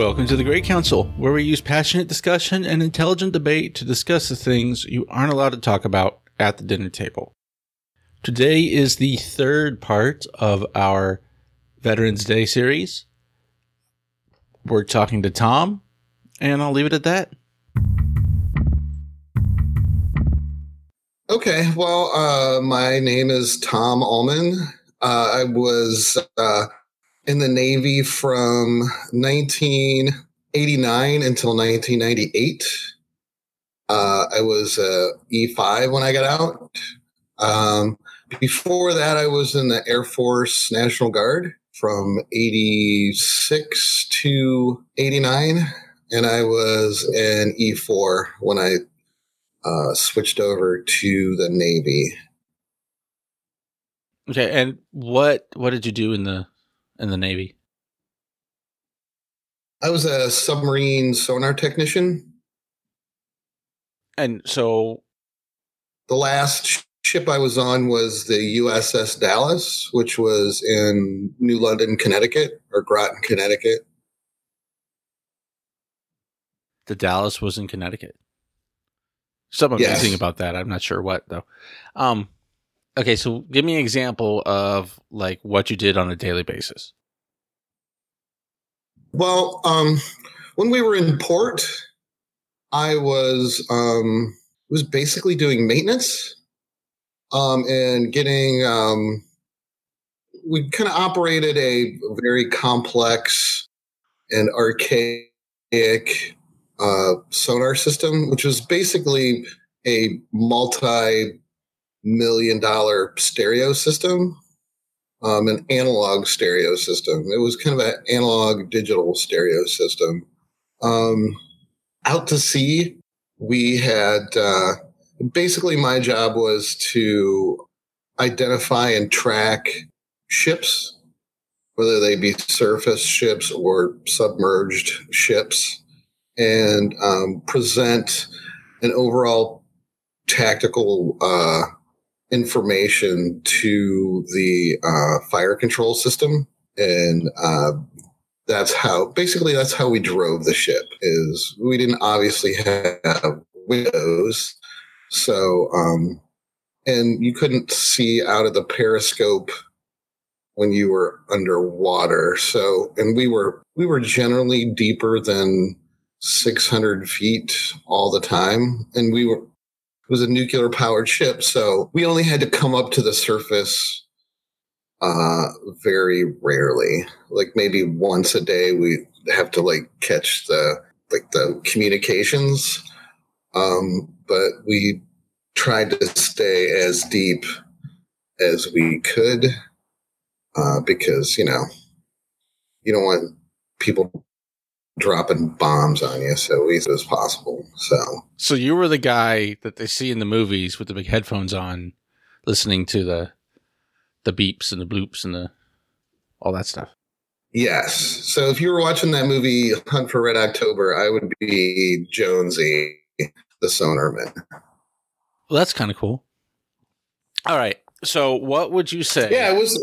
Welcome to the Grey Council, where we use passionate discussion and intelligent debate to discuss the things you aren't allowed to talk about at the dinner table. Today is the third part of our Veterans Day series. We're talking to Tom, and I'll leave it at that. Okay, well, uh, my name is Tom Allman. Uh, I was uh, in the Navy from 1989 until 1998. Uh, I was a E5 when I got out. Um, before that, I was in the Air Force National Guard from 86 to 89. And I was an E4 when I uh, switched over to the Navy. Okay, and what what did you do in the in the Navy? I was a submarine sonar technician. And so the last ship I was on was the USS Dallas, which was in New London, Connecticut, or Groton, Connecticut. The Dallas was in Connecticut. Something yes. amazing about that. I'm not sure what though. Um, okay, so give me an example of like what you did on a daily basis. Well, um, when we were in port, I was um, was basically doing maintenance um, and getting. Um, we kind of operated a very complex and archaic uh, sonar system, which was basically a multi million dollar stereo system, um, an analog stereo system. It was kind of an analog digital stereo system. Um, out to sea, we had uh, basically my job was to identify and track ships, whether they be surface ships or submerged ships and um, present an overall tactical uh, information to the uh, fire control system. And uh, that's how basically that's how we drove the ship is we didn't obviously have windows. So um and you couldn't see out of the periscope when you were underwater. So and we were we were generally deeper than 600 feet all the time. And we were, was a nuclear powered ship. So we only had to come up to the surface uh, very rarely. Like maybe once a day, we have to like catch the, like the communications. Um, but we tried to stay as deep as we could uh, because, you know, you don't want people dropping bombs on you so easy as possible. So, so you were the guy that they see in the movies with the big headphones on, listening to the the beeps and the bloops and the all that stuff. Yes. So if you were watching that movie Hunt for Red October, I would be Jonesy, the sonarman. Well, that's kind of cool. All right. So what would you say? Yeah, it was.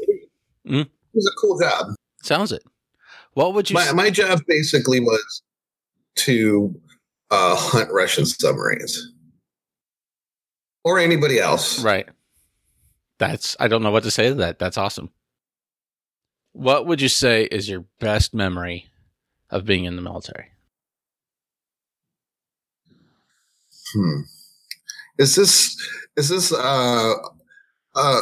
Mm-hmm. It was a cool job. Sounds it. What would you? My, my job basically was to uh, hunt Russian submarines or anybody else. Right. That's I don't know what to say to that. That's awesome. What would you say is your best memory of being in the military? Hmm. Is this is this uh uh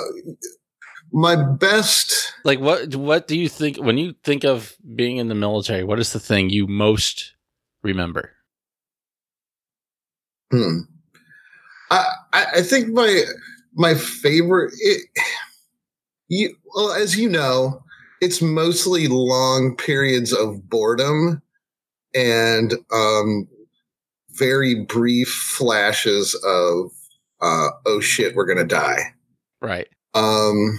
my best like what what do you think when you think of being in the military what is the thing you most remember? Hmm. I i think my my favorite it, you well as you know it's mostly long periods of boredom and um very brief flashes of uh oh shit we're gonna die. Right. Um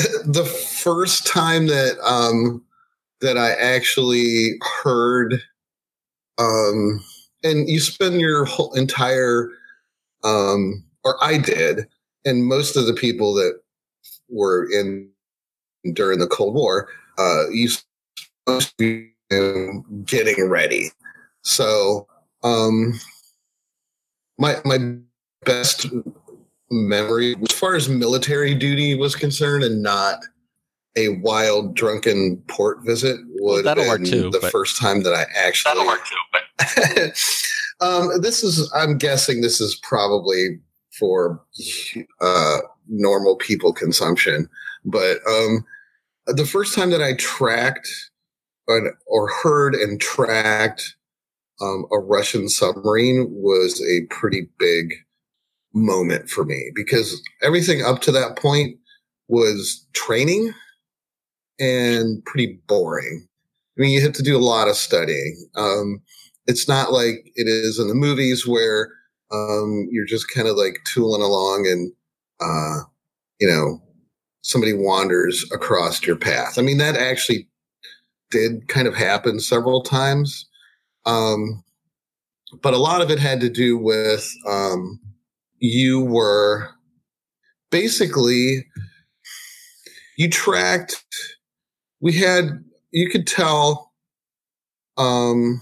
the first time that um that I actually heard um and you spend your whole entire um or I did and most of the people that were in during the Cold War uh am getting ready. So, um, my my best memory as far as military duty was concerned, and not a wild drunken port visit would that'll have work been too, the but- first time that I actually That'll work too. But um, this is i'm guessing this is probably for uh, normal people consumption but um, the first time that i tracked an, or heard and tracked um, a russian submarine was a pretty big moment for me because everything up to that point was training and pretty boring. I mean you have to do a lot of studying. Um, it's not like it is in the movies where um, you're just kind of like tooling along and uh, you know somebody wanders across your path. I mean that actually did kind of happen several times, um, but a lot of it had to do with um, you were basically you tracked. We had you could tell. Um,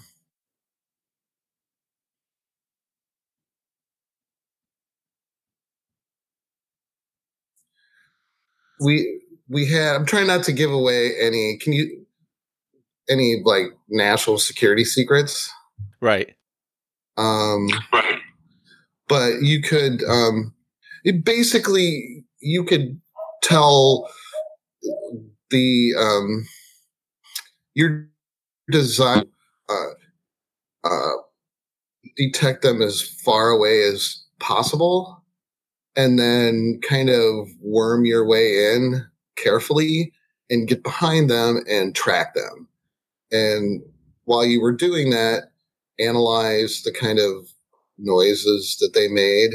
we we had i'm trying not to give away any can you any like national security secrets Right. um right. But you could um it basically you could tell the um your design uh uh detect them as far away as possible and then kind of worm your way in carefully and get behind them and track them. And while you were doing that analyze the kind of noises that they made.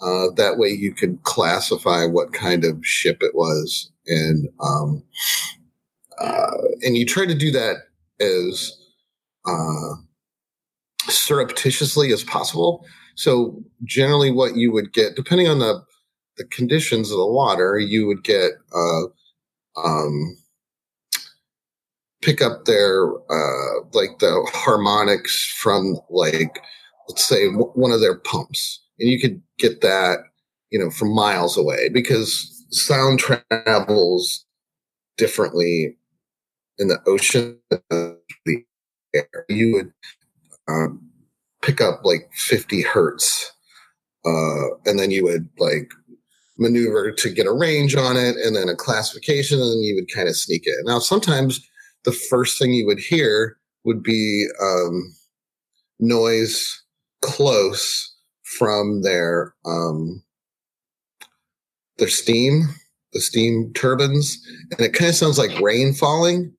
Uh, that way you could classify what kind of ship it was. And, um, uh, and you try to do that as, uh, surreptitiously as possible. So generally what you would get, depending on the, the conditions of the water, you would get, uh, um, pick up their uh, like the harmonics from like let's say one of their pumps. And you could get that you know from miles away because sound travels differently in the ocean the air. You would um, pick up like 50 hertz uh, and then you would like maneuver to get a range on it and then a classification and then you would kind of sneak it. Now sometimes the first thing you would hear would be um, noise close from their um, their steam, the steam turbines, and it kind of sounds like rain falling.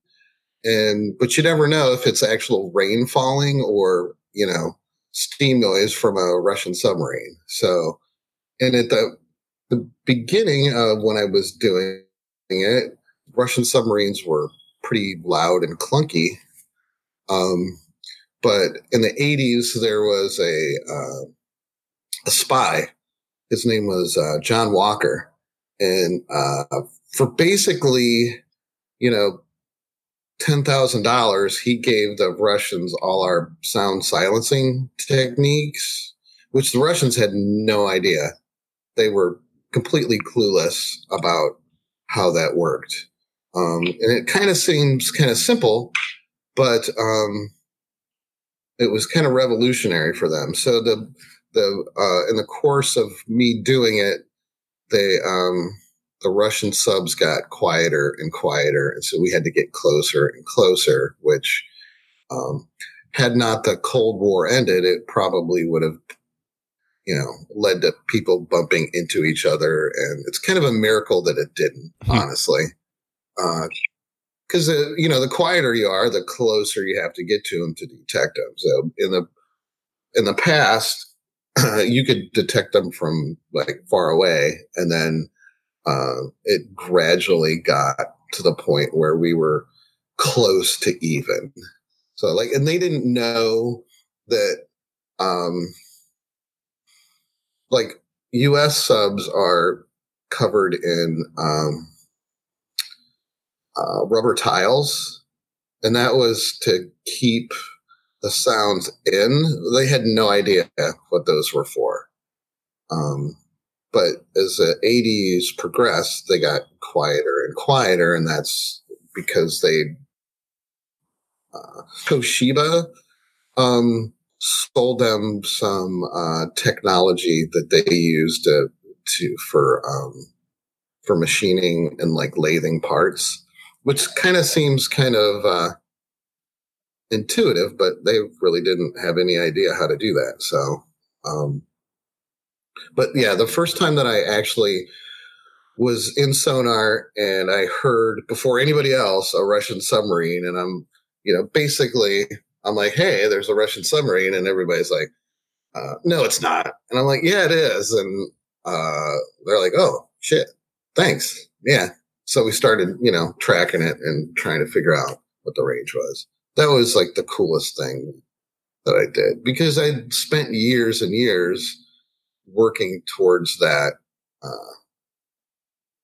And but you never know if it's actual rain falling or you know steam noise from a Russian submarine. So, and at the the beginning of when I was doing it, Russian submarines were pretty loud and clunky. Um, but in the 80s, there was a uh, a spy. His name was uh, John Walker, and uh, for basically, you know, ten thousand dollars, he gave the Russians all our sound silencing techniques, which the Russians had no idea. They were completely clueless about how that worked. Um, and it kind of seems kind of simple, but um, it was kind of revolutionary for them. So the the uh, in the course of me doing it, they um, the Russian subs got quieter and quieter, and so we had to get closer and closer. Which, um, had not the Cold War ended, it probably would have, you know, led to people bumping into each other, and it's kind of a miracle that it didn't, Hmm. honestly because uh, you know the quieter you are, the closer you have to get to them to detect them. So in the in the past, you could detect them from like far away, and then uh, it gradually got to the point where we were close to even. So like, and they didn't know that, um, like U.S. subs are covered in um, uh, rubber tiles and that was to keep the sounds in. They had no idea what those were for. Um, but as the 80s progressed, they got quieter and quieter, and that's because they uh, Toshiba um, sold them some uh, technology that they used to, to for um, for machining and like lathing parts, which kind of seems kind of uh, intuitive, but they really didn't have any idea how to do that. So, um, but yeah, the first time that I actually was in sonar and I heard before anybody else a Russian submarine, and I'm, you know, basically I'm like, hey, there's a Russian submarine, and everybody's like, uh, no, it's not, and I'm like, yeah, it is, and uh, they're like, oh shit, thanks, yeah. So we started, you know, tracking it and trying to figure out what the range was. That was like the coolest thing that I did because I spent years and years working towards that uh,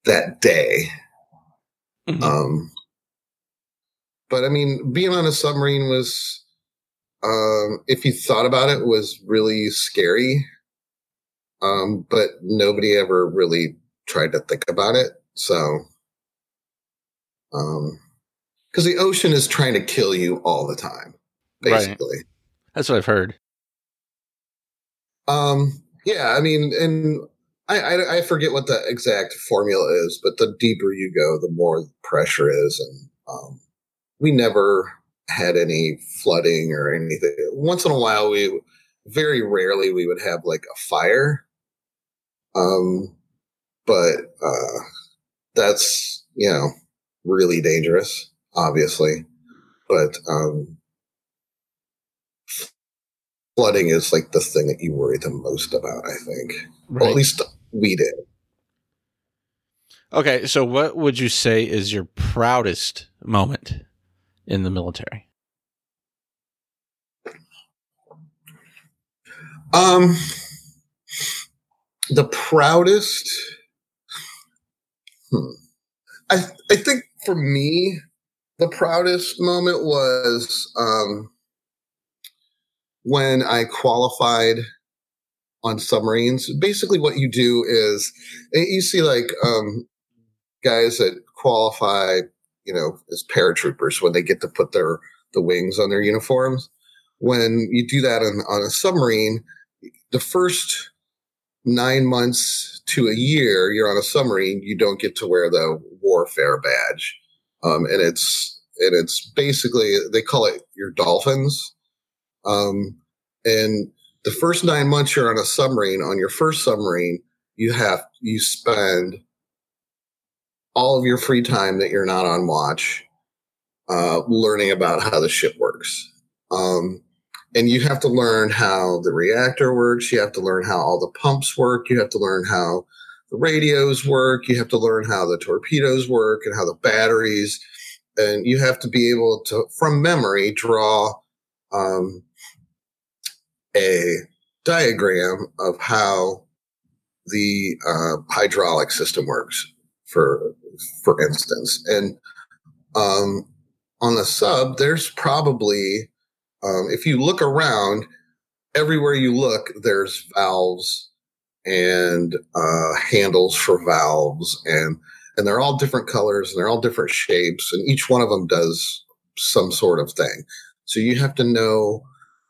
that day. Mm-hmm. Um, but I mean, being on a submarine was, um, if you thought about it, was really scary. Um, but nobody ever really tried to think about it. So, um, because the ocean is trying to kill you all the time, basically. Right. That's what I've heard. Um, yeah, I mean, and I, I, I forget what the exact formula is, but the deeper you go, the more pressure is, and um, we never had any flooding or anything. Once in a while, we very rarely we would have like a fire. Um, but uh, that's you know really dangerous, obviously. But um, flooding is like the thing that you worry the most about, I think. Right. Well, at least we did. Okay, so what would you say is your proudest moment in the military? Um, the proudest. Hmm. I I think for me, the proudest moment was um, when I qualified on submarines. Basically, what you do is eh, you see like um, guys that qualify, you know, as paratroopers when they get to put their the wings on their uniforms. When you do that on, on a submarine, the first nine months to a year you're on a submarine, you don't get to wear the warfare badge, um, and it's and it's basically they call it your dolphins. Um, and the first nine months you're on a submarine, on your first submarine, you have you spend all of your free time that you're not on watch uh, learning about how the ship works. Um, and you have to learn how the reactor works. You have to learn how all the pumps work. You have to learn how the radios work. You have to learn how the torpedoes work and how the batteries. And you have to be able to, from memory, draw um, a diagram of how the uh, hydraulic system works, for for instance. And um, on the sub, there's probably, um, if you look around, everywhere you look, there's valves and uh, handles for valves, and and they're all different colors and they're all different shapes, and each one of them does some sort of thing. So you have to know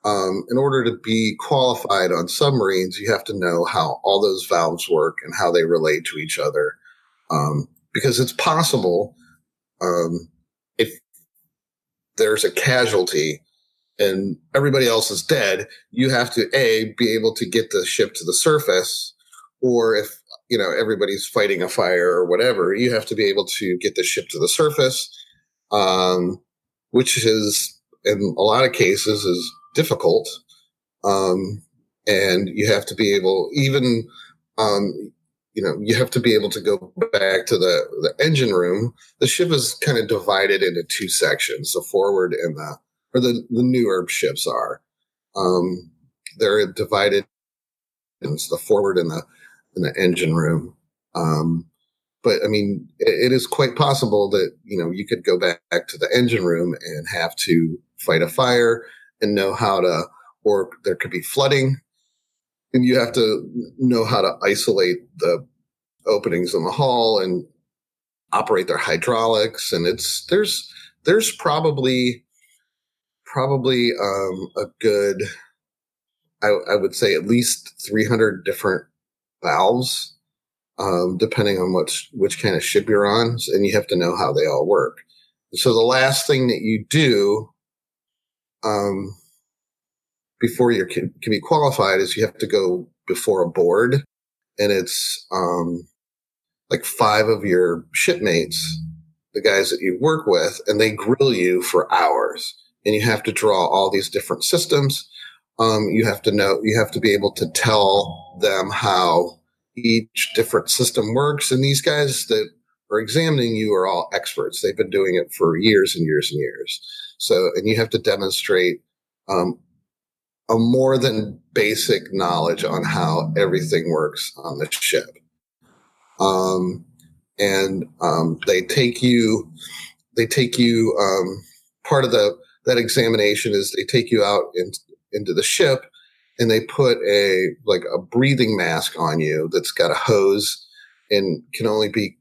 um, in order to be qualified on submarines, you have to know how all those valves work and how they relate to each other. Um, because it's possible um, if there's a casualty and everybody else is dead, you have to a be able to get the ship to the surface, or if you know everybody's fighting a fire or whatever, you have to be able to get the ship to the surface, um, which is in a lot of cases is difficult. Um, and you have to be able, even, um, you know, you have to be able to go back to the, the engine room. The ship is kind of divided into two sections, the forward and the, or the, the newer ships are. Um, they're divided into the forward and the, in the engine room. Um, but I mean, it, it is quite possible that you know you could go back, back to the engine room and have to fight a fire and know how to, or there could be flooding, and you have to know how to isolate the openings in the hull and operate their hydraulics. And it's there's there's probably probably um, a good, I, I would say at least 300 different valves um, depending on which which kind of ship you're on, and you have to know how they all work. So the last thing that you do um, before you can, can be qualified is you have to go before a board, and it's um, like five of your shipmates, the guys that you work with, and they grill you for hours, and you have to draw all these different systems. Um, you have to know, you have to be able to tell them how each different system works. And these guys that are examining you are all experts. They've been doing it for years and years and years. So, and you have to demonstrate um, a more than basic knowledge on how everything works on the ship. Um, and um, they take you, they take you. Um, part of the that examination is they take you out in, into the ship and they put a like a breathing mask on you that's got a hose and can only be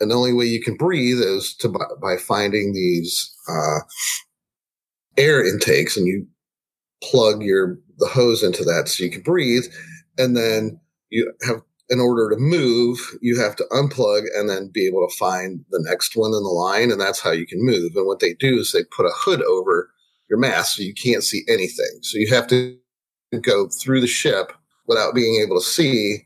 and the only way you can breathe is to by, by finding these uh, air intakes and you plug your the hose into that so you can breathe. And then you have in order to move you have to unplug and then be able to find the next one in the line and that's how you can move. And what they do is they put a hood over your mask so you can't see anything. So you have to go through the ship without being able to see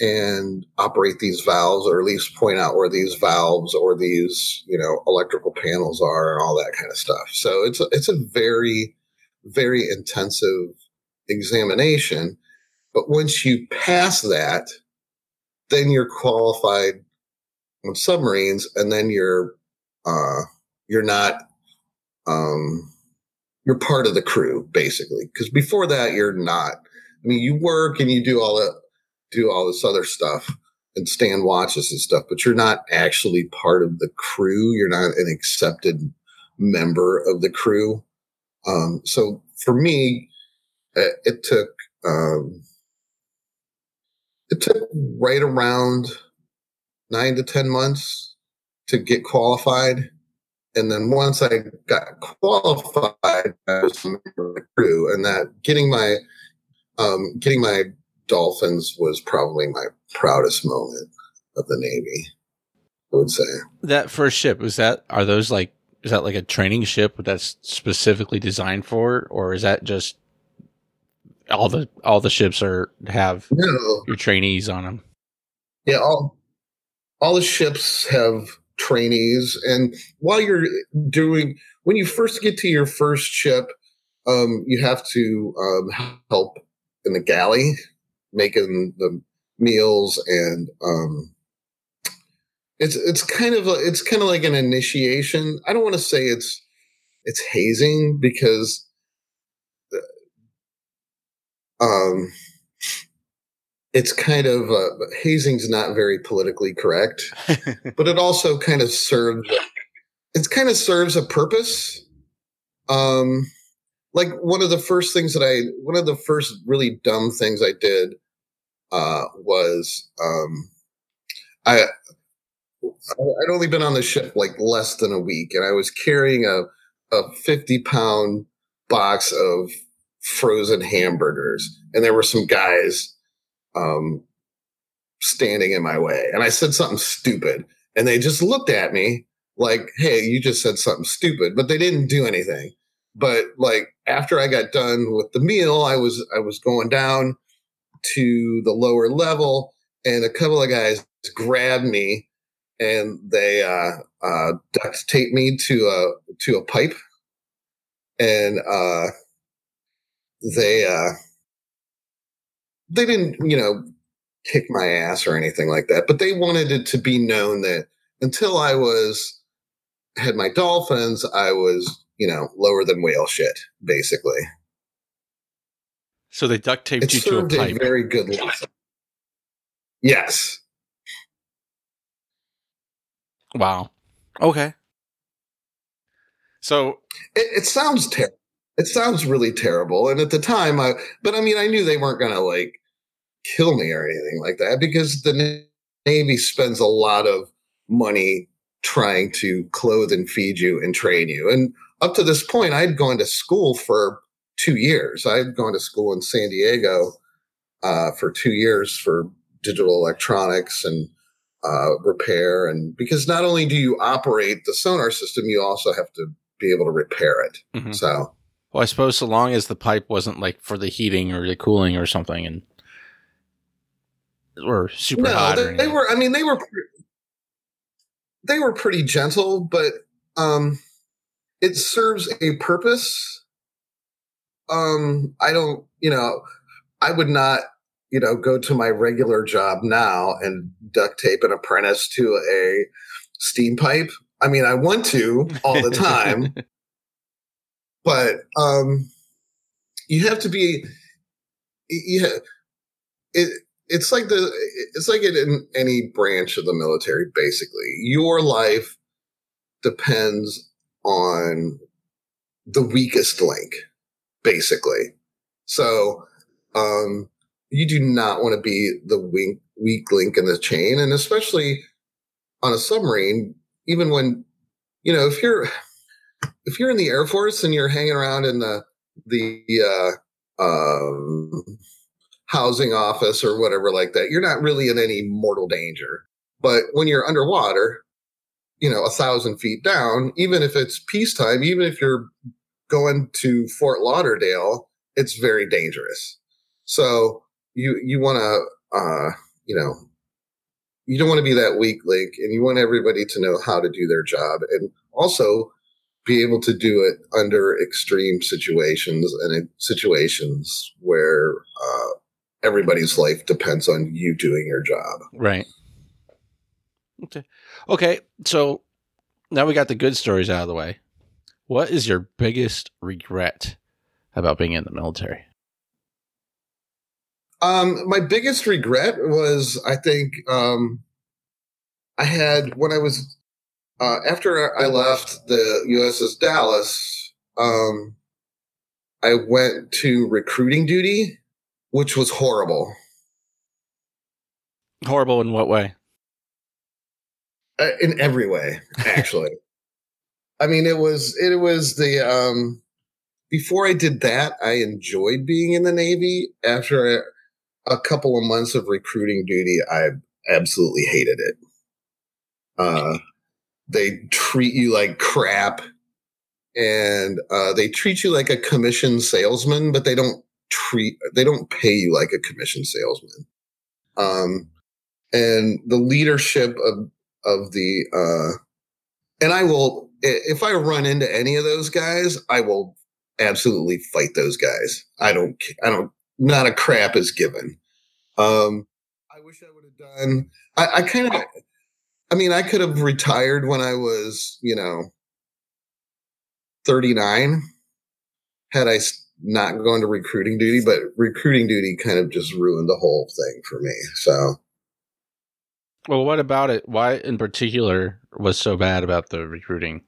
and operate these valves or at least point out where these valves or these you know electrical panels are and all that kind of stuff. So it's a, it's a very very intensive examination. But once you pass that then you're qualified on submarines and then you're uh you're not um you're part of the crew basically. Because before that you're not. I mean you work and you do all that do all this other stuff and stand watches and stuff but you're not actually part of the crew. You're not an accepted member of the crew. Um, so for me it, it took um, it took right around nine to ten months to get qualified and then once I got qualified, I was a member of the crew, and that getting my um, getting my dolphins was probably my proudest moment of the Navy. I would say that first ship was that. Are those like is that like a training ship that's specifically designed for, or is that just all the all the ships are have no. your trainees on them? Yeah, all all the ships have trainees. And while you're doing, when you first get to your first ship, um, you have to um, help in the galley, making the meals and um, it's it's kind of a, it's kind of like an initiation. I don't want to say it's it's hazing because um it's kind of uh, hazing's not very politically correct, but it also kind of serves it kind of serves a purpose. Um, like one of the first things that I one of the first really dumb things I did uh, was um, I I'd only been on the ship like less than a week, and I was carrying a a fifty pound box of frozen hamburgers, and there were some guys um, standing in my way. And I said something stupid. And they just looked at me like, hey, you just said something stupid, but they didn't do anything. But like after I got done with the meal, I was I was going down to the lower level and a couple of guys grabbed me and they uh, uh, duct taped me to a to a pipe and uh, they uh, they didn't, you know, kick my ass or anything like that, but they wanted it to be known that until I was had my dolphins, I was, you know, lower than whale shit, basically. So they duct taped it you to a pipe. A very good lesson. Yes. Wow. Okay. So it, it sounds terrible. It sounds really terrible. And at the time, I, but I mean, I knew they weren't going to like kill me or anything like that because the Navy spends a lot of money trying to clothe and feed you and train you. And up to this point, I'd gone to school for two years. I'd gone to school in San Diego uh, for two years for digital electronics and uh, repair. And because not only do you operate the sonar system, you also have to be able to repair it. Mm-hmm. So, well, I suppose so long as the pipe wasn't like for the heating or the cooling or something, and or super no, hot. They, they were. I mean, they were. They were pretty gentle, but um, it serves a purpose. Um, I don't. You know, I would not. You know, go to my regular job now and duct tape an apprentice to a steam pipe. I mean, I want to all the time, but um, you have to be. Yeah, it it's like the it's like in any branch of the military. Basically, your life depends on the weakest link. Basically, so um, you do not want to be the weak weak link in the chain, and especially on a submarine, even when you know if you're if you're in the Air Force and you're hanging around in the the uh, um, housing office or whatever like that, you're not really in any mortal danger. But when you're underwater, you know, a thousand feet down, even if it's peacetime, even if you're going to Fort Lauderdale, it's very dangerous. So you you want to, uh, you know, you don't want to be that weak link and you want everybody to know how to do their job and also be able to do it under extreme situations and situations where uh, everybody's life depends on you doing your job. Right. Okay. Okay. So now we got the good stories out of the way. What is your biggest regret about being in the military? Um, my biggest regret was, I think, um, I had when I was uh, after I left the USS Dallas. Um, I went to recruiting duty, which was horrible. Horrible in what way? Uh, in every way, actually. I mean, it was it was the um, before I did that, I enjoyed being in the Navy. After a couple of months of recruiting duty, I absolutely hated it. Uh, they treat you like crap, and uh, they treat you like a commission salesman, but they don't treat they don't pay you like a commission salesman. Um, and the leadership of of the uh, and I will if I run into any of those guys, I will absolutely fight those guys. I don't I don't not a crap is given. Um, I wish I would have done. I, I kind of. I mean, I could have retired when I was, you know, 39 had I not gone to recruiting duty, but recruiting duty kind of just ruined the whole thing for me. So, well, what about it? Why in particular was so bad about the recruiting?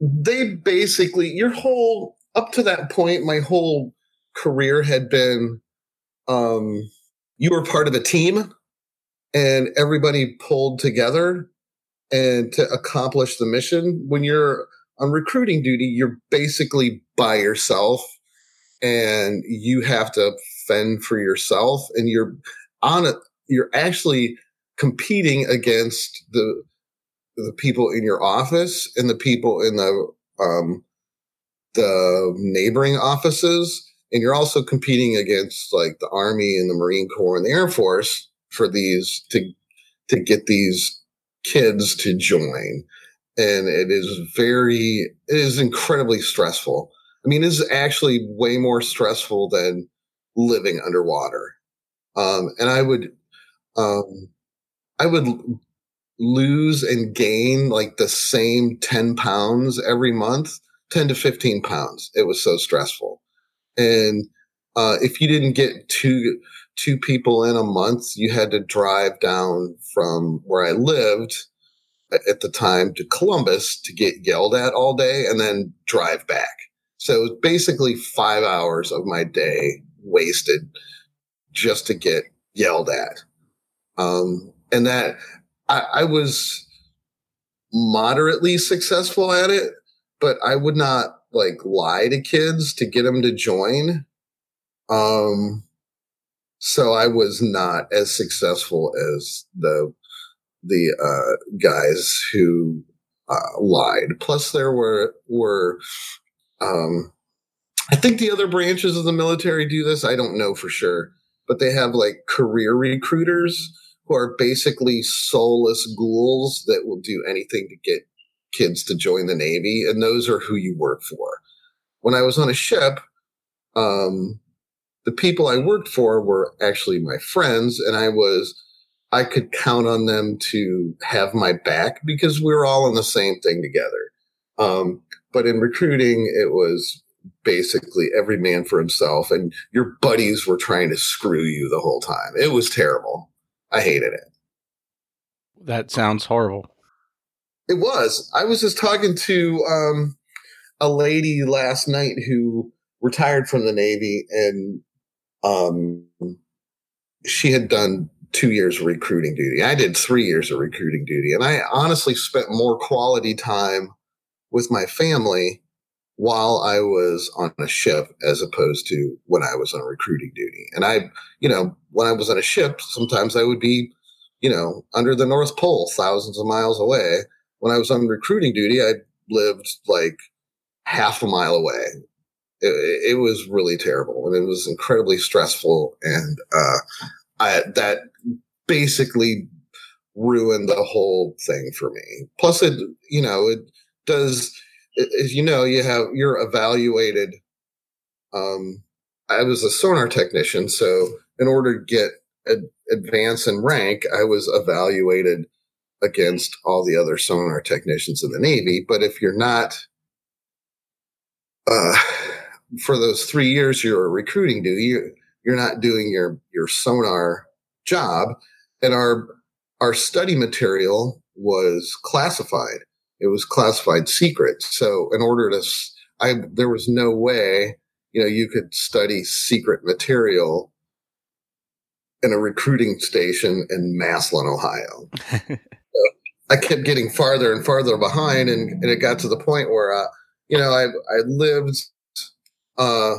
They basically, your whole, up to that point, my whole career had been um, you were part of a team and everybody pulled together and to accomplish the mission. When you're on recruiting duty, you're basically by yourself and you have to fend for yourself and you're on it. You're actually competing against the the people in your office and the people in the um, the neighboring offices and you're also competing against like the army and the marine corps and the air force for these to to get these kids to join. And it is very it is incredibly stressful. I mean is actually way more stressful than living underwater. Um, and i would um, i would lose and gain like the same 10 pounds every month 10 to 15 pounds. It was so stressful. And uh, if you didn't get two two people in a month, you had to drive down from where I lived at the time to Columbus to get yelled at all day and then drive back. So it was basically five hours of my day wasted just to get yelled at. Um, and that I, I was moderately successful at it, but I would not like lie to kids to get them to join. Um, so I was not as successful as the the uh, guys who uh, lied. Plus, there were were um, I think the other branches of the military do this. I don't know for sure, but they have like career recruiters who are basically soulless ghouls that will do anything to get kids to join the Navy, and those are who you work for. When I was on a ship, um, the people I worked for were actually my friends, and I was I could count on them to have my back because we were all in the same thing together. Um, but in recruiting, it was basically every man for himself, and your buddies were trying to screw you the whole time. It was terrible. I hated it. That sounds horrible. It was. I was just talking to um, a lady last night who retired from the Navy, and um, she had done two years of recruiting duty. I did three years of recruiting duty, and I honestly spent more quality time with my family while I was on a ship as opposed to when I was on recruiting duty. And I, you know, when I was on a ship, sometimes I would be, you know, under the North Pole, thousands of miles away. When I was on recruiting duty, I lived like half a mile away. It, it was really terrible and it was incredibly stressful. And, uh, I, that basically ruined the whole thing for me. Plus it, you know, it does, as you know, you have you're evaluated. Um, I was a sonar technician, so in order to get ad- advance in rank, I was evaluated against all the other sonar technicians in the Navy. But if you're not, uh, for those three years you're recruiting duty, you, you're not doing your your sonar job, and our our study material was classified it was classified secret. So in order to, I, there was no way, you know, you could study secret material in a recruiting station in Massillon, Ohio. so I kept getting farther and farther behind, and, and it got to the point where, uh, you know, I I lived uh,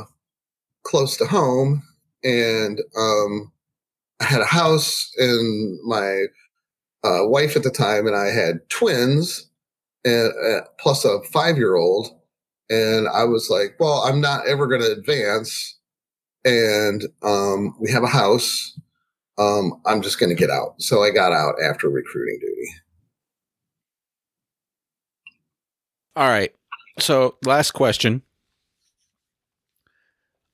close to home, and um, I had a house, and my uh, wife at the time and I had twins, and uh, plus a five year old. And I was like, well, I'm not ever going to advance. And um, we have a house. Um, I'm just going to get out. So I got out after recruiting duty. All right. So last question.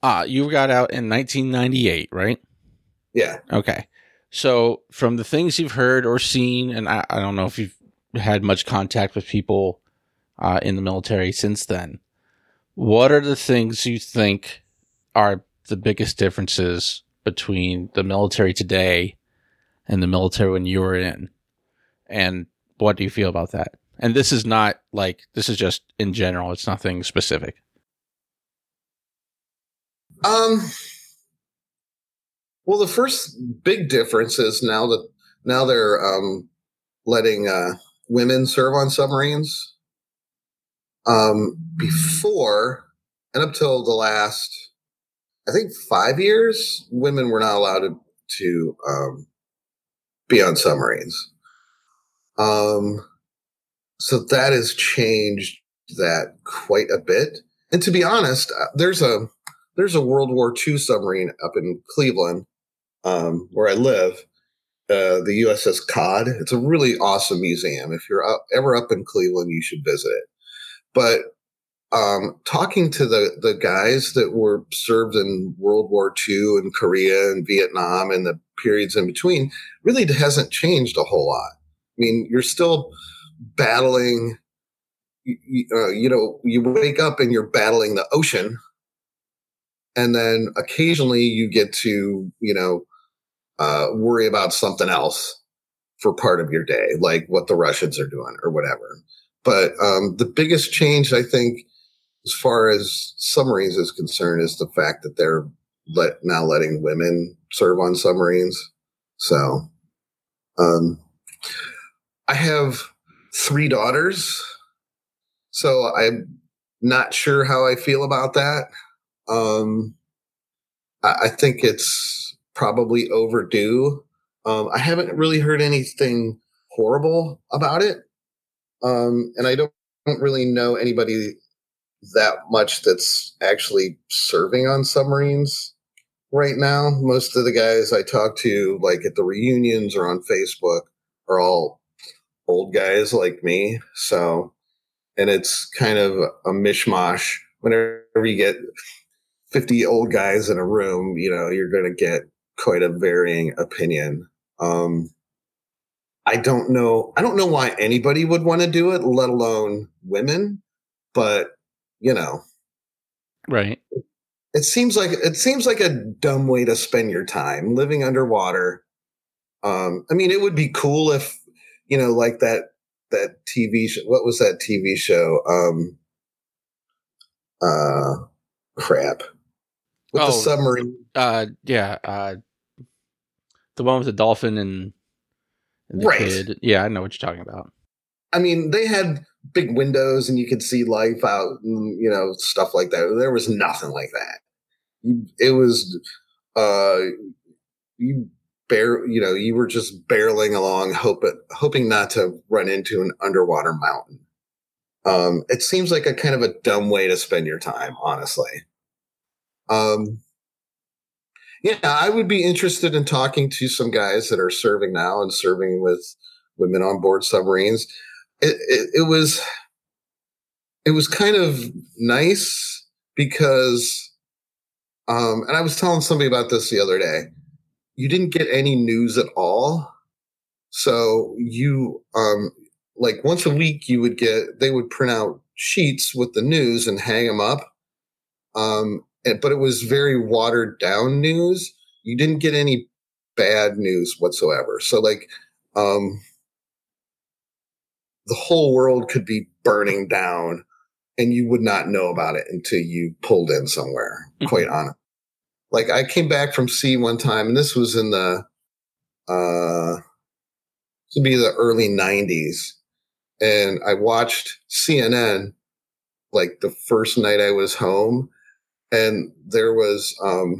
Ah, you got out in 1998, right? Yeah. Okay. So from the things you've heard or seen, and I, I don't know if you've had much contact with people uh, in the military since then. What are the things you think are the biggest differences between the military today and the military when you were in? And what do you feel about that? And this is not like, this is just in general, it's nothing specific. Um, well, the first big difference is now that now they're um, letting uh, women serve on submarines. Um, before and up till the last, I think five years, women were not allowed to, to um, be on submarines. Um, so that has changed that quite a bit. And to be honest, uh, there's a there's a World War II submarine up in Cleveland, um, where I live, uh, the USS Cod. It's a really awesome museum. If you're up, ever up in Cleveland, you should visit it. But um, talking to the the guys that were served in World War II and Korea and Vietnam and the periods in between, really hasn't changed a whole lot. I mean, you're still battling. You, uh, you know, you wake up and you're battling the ocean, and then occasionally you get to, you know, uh, worry about something else. for part of your day, like what the Russians are doing or whatever. But um, the biggest change, I think, as far as submarines is concerned, is the fact that they're let, now letting women serve on submarines. So, um, I have three daughters, so I'm not sure how I feel about that. Um, I, think it's probably overdue. Um, I haven't really heard anything horrible about it. Um, and I don't, don't really know anybody that much that's actually serving on submarines right now. Most of the guys I talk to, like at the reunions or on Facebook, are all old guys like me. So, and it's kind of a mishmash. Whenever you get 50 old guys in a room, you know, you're going to get quite a varying opinion. Um, I don't know. I don't know why anybody would want to do it, let alone women. But you know, right? It seems like it seems like a dumb way to spend your time living underwater. Um, I mean, it would be cool if you know, like that that TV show. What was that TV show? Um, uh, crap. With oh, the submarine. Uh, yeah. Uh, the one with the dolphin and, and the right. kid. Yeah, I know what you're talking about. I mean, they had big windows and you could see life out, and, you know, stuff like that. There was nothing like that. It was, uh, you bear, you know, you were just barreling along, hoping hoping not to run into an underwater mountain. Um, it seems like a kind of a dumb way to spend your time, honestly. Um, yeah, I would be interested in talking to some guys that are serving now and serving with women on board submarines. It, it, it was it was kind of nice because um, and I was telling somebody about this the other day. You didn't get any news at all. So you um like once a week you would get they would print out sheets with the news and hang them up. Um but it was very watered down news. You didn't get any bad news whatsoever. So like, um, the whole world could be burning down and you would not know about it until you pulled in somewhere, mm-hmm. quite honest. Like I came back from sea one time and this was in the, uh, to be the early nineties. And I watched CNN like the first night I was home and there was um,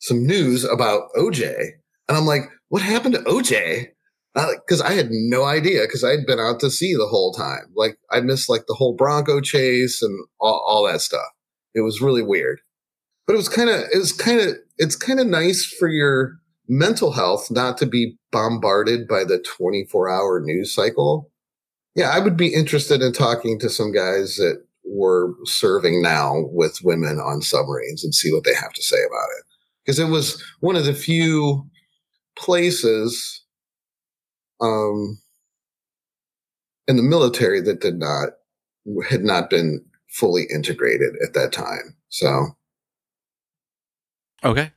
some news about OJ, and I'm like, what happened to OJ? Because I had no idea because I had been out to sea the whole time. Like I missed like the whole Bronco chase and all, all that stuff. It was really weird, but it was kind of it was kind of it's kind of nice for your mental health not to be bombarded by the 24 hour news cycle. Yeah, I would be interested in talking to some guys that were serving now with women on submarines and see what they have to say about it. Because it was one of the few places um, in the military that did not had not been fully integrated at that time. So, okay.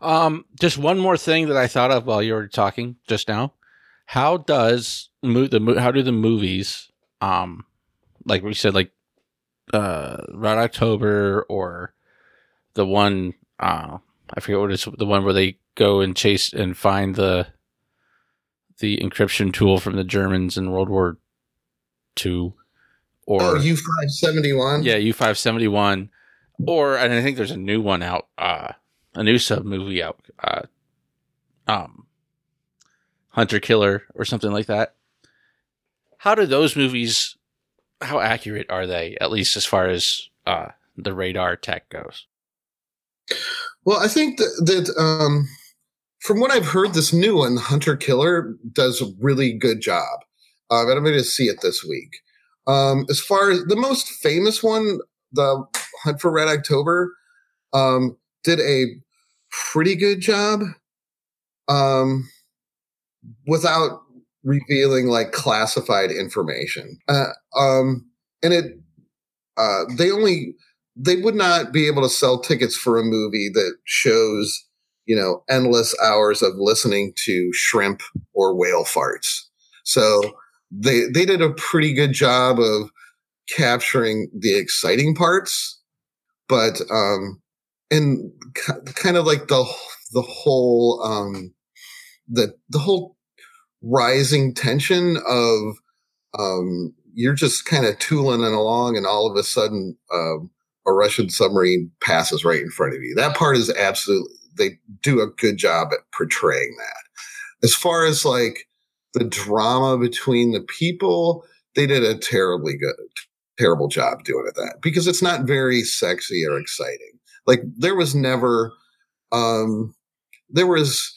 Um, just one more thing that I thought of while you were talking just now. How does mo- the how do the movies, um, like we said, like uh, Red October or the one uh, I forget what it's the one where they go and chase and find the the encryption tool from the Germans in World War Two. Or oh, U five seventy one. Yeah, U five seventy one. Or and I think there's a new one out, uh, a new sub movie out, uh, um, Hunter Killer or something like that. How do those movies how accurate are they, at least as far as uh, the radar tech goes? Well, I think that, that um, from what I've heard, this new one, Hunter Killer, does a really good job. Uh, I'm going to see it this week. Um, as far as the most famous one, the Hunt for Red October, um, did a pretty good job um, without revealing like classified information. Uh, um, and it, uh, they only, they would not be able to sell tickets for a movie that shows, you know, endless hours of listening to shrimp or whale farts. So they they did a pretty good job of capturing the exciting parts, but um, and kind of like the the whole um, the the whole rising tension of um, you're just kind of tooling along, and all of a sudden um, a Russian submarine passes right in front of you. That part is absolutely they do a good job at portraying that. As far as like the drama between the people, they did a terribly good, terrible job doing it that because it's not very sexy or exciting. Like there was never, um, there was,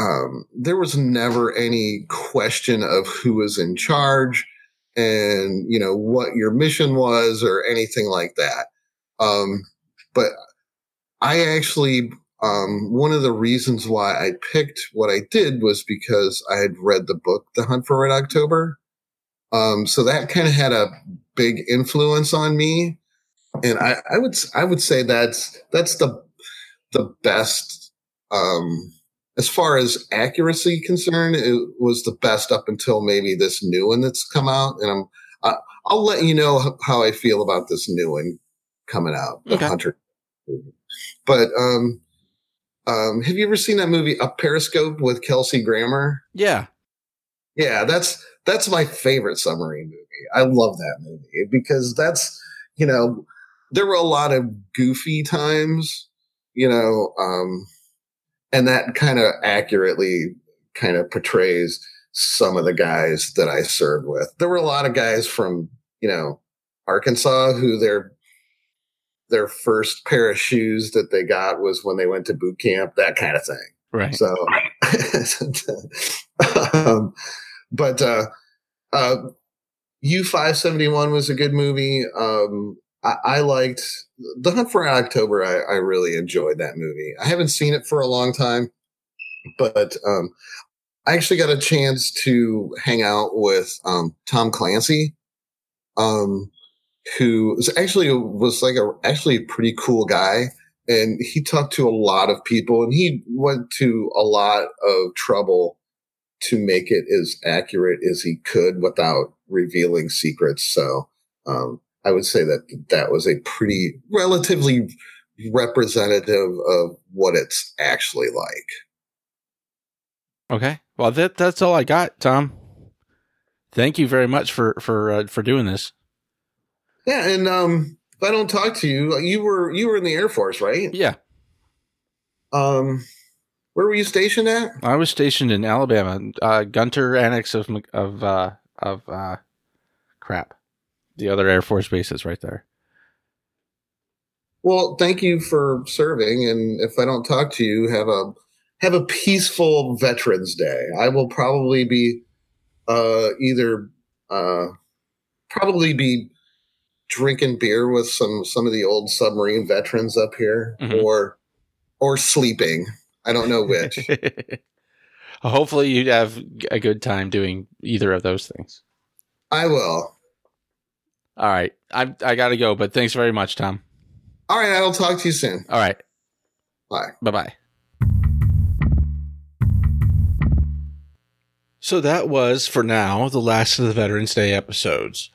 um, there was never any question of who was in charge and you know what your mission was or anything like that. Um, but I actually um, one of the reasons why I picked what I did was because I had read the book, The Hunt for Red October. Um, so that kind of had a big influence on me. And I, I would, I would say that's, that's the, the best, um, as far as accuracy concerned, it was the best up until maybe this new one that's come out. And I'm, I, I'll let you know how I feel about this new one coming out, the okay. Hunter. But, um, um, have you ever seen that movie Up Periscope with Kelsey Grammer? Yeah. Yeah, that's that's my favorite submarine movie. I love that movie because that's you know there were a lot of goofy times, you know, um, and that kind of accurately kind of portrays some of the guys that I served with. There were a lot of guys from you know Arkansas who their their first pair of shoes that they got was when they went to boot camp, that kind of thing. Right. So, um, but uh, uh, U five seventy one was a good movie. Um, I, I, liked The Hunt for October. I, I, really enjoyed that movie. I haven't seen it for a long time, but um, I actually got a chance to hang out with um, Tom Clancy. Um, who was actually was like a actually a pretty cool guy and he talked to a lot of people and he went to a lot of trouble to make it as accurate as he could without revealing secrets so um, i would say that that was a pretty relatively representative of what it's actually like okay well that that's all i got tom thank you very much for for uh, for doing this yeah, and um, if I don't talk to you, you were you were in the Air Force, right? Yeah. Um, where were you stationed at? I was stationed in Alabama, uh, Gunter Annex of of uh, of uh, crap. The other Air Force bases right there. Well, thank you for serving, and if I don't talk to you, have a have a peaceful Veterans Day. I will probably be uh, either uh, probably be drinking beer with some some of the old submarine veterans up here mm-hmm. or or sleeping i don't know which hopefully you'd have a good time doing either of those things i will all right. I i gotta go but thanks very much tom. All right i'll talk to you soon. All right. Bye. Bye-bye. So that was for now the last of the veterans day episodes.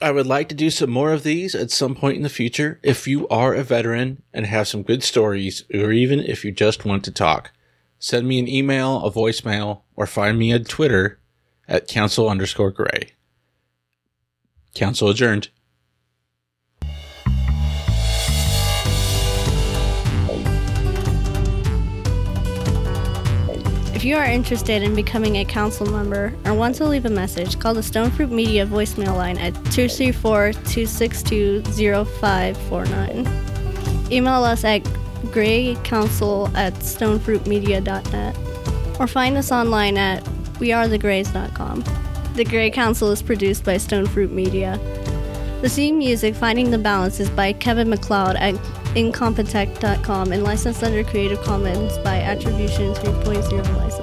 I would like to do some more of these at some point in the future. If you are a veteran and have some good stories, or even if you just want to talk, send me an email, a voicemail, or find me on Twitter at council underscore grey. Council adjourned. If you are interested in becoming a council member or want to leave a message, call the Stonefruit Media voicemail line at 234 262 0549. Email us at greycouncil at stonefruitmedia.net or find us online at wearethegreys.com. The Grey Council is produced by Stonefruit Media. The theme music Finding the Balance is by Kevin MacLeod at incompetech.com and licensed under Creative Commons by Attribution 3.0 license.